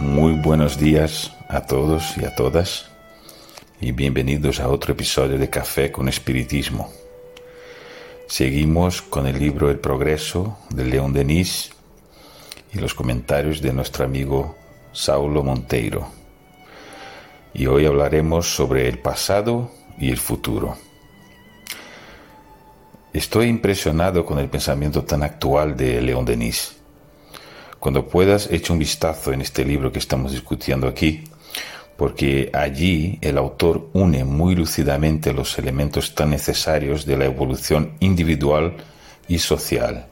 Muy buenos días a todos y a todas y bienvenidos a otro episodio de Café con Espiritismo. Seguimos con el libro El Progreso de León Denis y los comentarios de nuestro amigo Saulo Monteiro. Y hoy hablaremos sobre el pasado y el futuro. Estoy impresionado con el pensamiento tan actual de León Denis. Cuando puedas, echa un vistazo en este libro que estamos discutiendo aquí, porque allí el autor une muy lúcidamente los elementos tan necesarios de la evolución individual y social.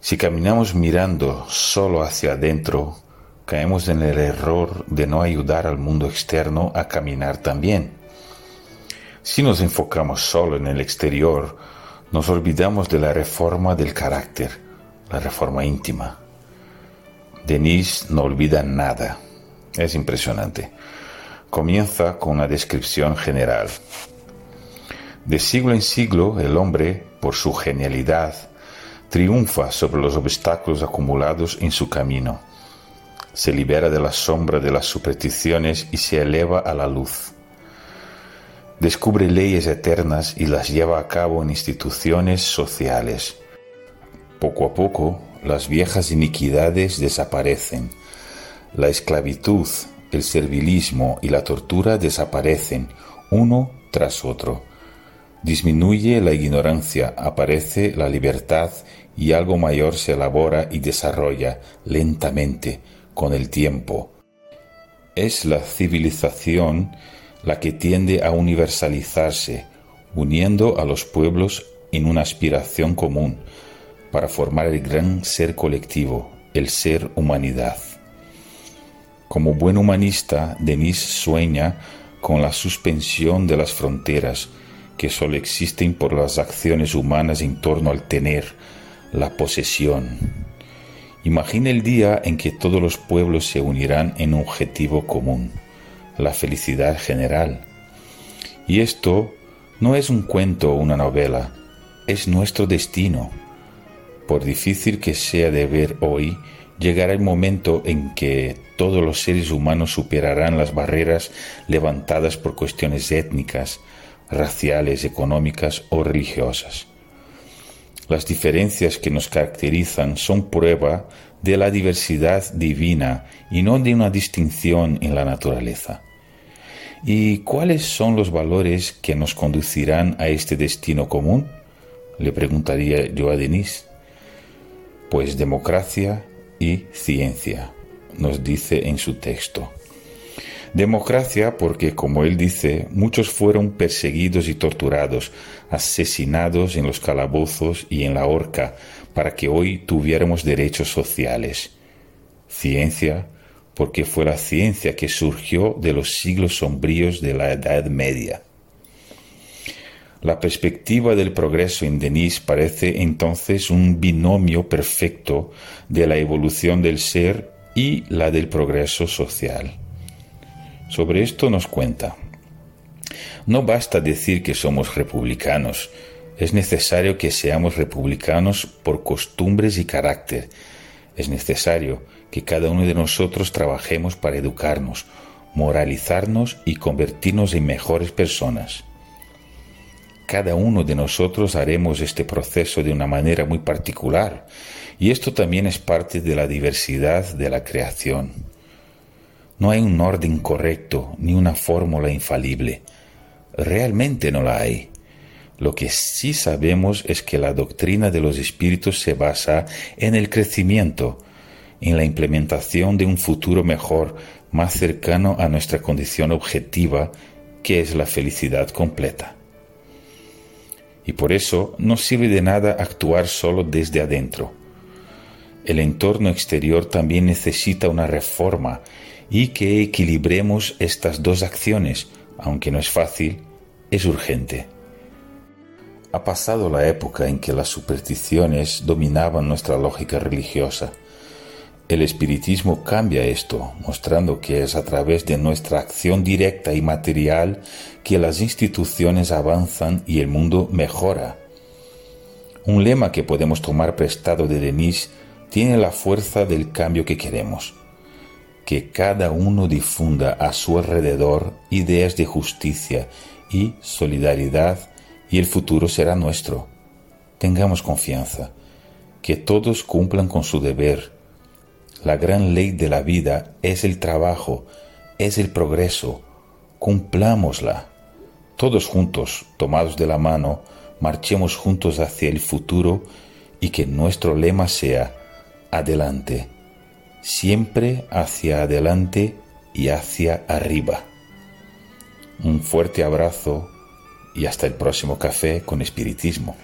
Si caminamos mirando solo hacia adentro, caemos en el error de no ayudar al mundo externo a caminar también si nos enfocamos solo en el exterior, nos olvidamos de la reforma del carácter, la reforma íntima. Denis no olvida nada. Es impresionante. Comienza con una descripción general. De siglo en siglo, el hombre, por su genialidad, triunfa sobre los obstáculos acumulados en su camino. Se libera de la sombra de las supersticiones y se eleva a la luz descubre leyes eternas y las lleva a cabo en instituciones sociales. Poco a poco, las viejas iniquidades desaparecen. La esclavitud, el servilismo y la tortura desaparecen uno tras otro. Disminuye la ignorancia, aparece la libertad y algo mayor se elabora y desarrolla lentamente con el tiempo. Es la civilización la que tiende a universalizarse, uniendo a los pueblos en una aspiración común para formar el gran ser colectivo, el ser humanidad. Como buen humanista, Denis sueña con la suspensión de las fronteras que sólo existen por las acciones humanas en torno al tener, la posesión. Imagina el día en que todos los pueblos se unirán en un objetivo común la felicidad general. Y esto no es un cuento o una novela, es nuestro destino. Por difícil que sea de ver hoy, llegará el momento en que todos los seres humanos superarán las barreras levantadas por cuestiones étnicas, raciales, económicas o religiosas. Las diferencias que nos caracterizan son prueba de la diversidad divina y no de una distinción en la naturaleza. ¿Y cuáles son los valores que nos conducirán a este destino común? Le preguntaría yo a Denis. Pues democracia y ciencia, nos dice en su texto. Democracia porque, como él dice, muchos fueron perseguidos y torturados, asesinados en los calabozos y en la horca, para que hoy tuviéramos derechos sociales. Ciencia porque fue la ciencia que surgió de los siglos sombríos de la Edad Media. La perspectiva del progreso en Denis parece entonces un binomio perfecto de la evolución del ser y la del progreso social. Sobre esto nos cuenta. No basta decir que somos republicanos, es necesario que seamos republicanos por costumbres y carácter. Es necesario que cada uno de nosotros trabajemos para educarnos, moralizarnos y convertirnos en mejores personas. Cada uno de nosotros haremos este proceso de una manera muy particular y esto también es parte de la diversidad de la creación. No hay un orden correcto ni una fórmula infalible. Realmente no la hay. Lo que sí sabemos es que la doctrina de los espíritus se basa en el crecimiento, en la implementación de un futuro mejor, más cercano a nuestra condición objetiva, que es la felicidad completa. Y por eso no sirve de nada actuar solo desde adentro. El entorno exterior también necesita una reforma y que equilibremos estas dos acciones, aunque no es fácil, es urgente. Ha pasado la época en que las supersticiones dominaban nuestra lógica religiosa el espiritismo cambia esto, mostrando que es a través de nuestra acción directa y material que las instituciones avanzan y el mundo mejora. Un lema que podemos tomar prestado de Denis tiene la fuerza del cambio que queremos. que cada uno difunda a su alrededor ideas de justicia y solidaridad y el futuro será nuestro. Tengamos confianza, que todos cumplan con su deber. La gran ley de la vida es el trabajo, es el progreso. Cumplámosla. Todos juntos, tomados de la mano, marchemos juntos hacia el futuro y que nuestro lema sea adelante siempre hacia adelante y hacia arriba. Un fuerte abrazo y hasta el próximo café con espiritismo.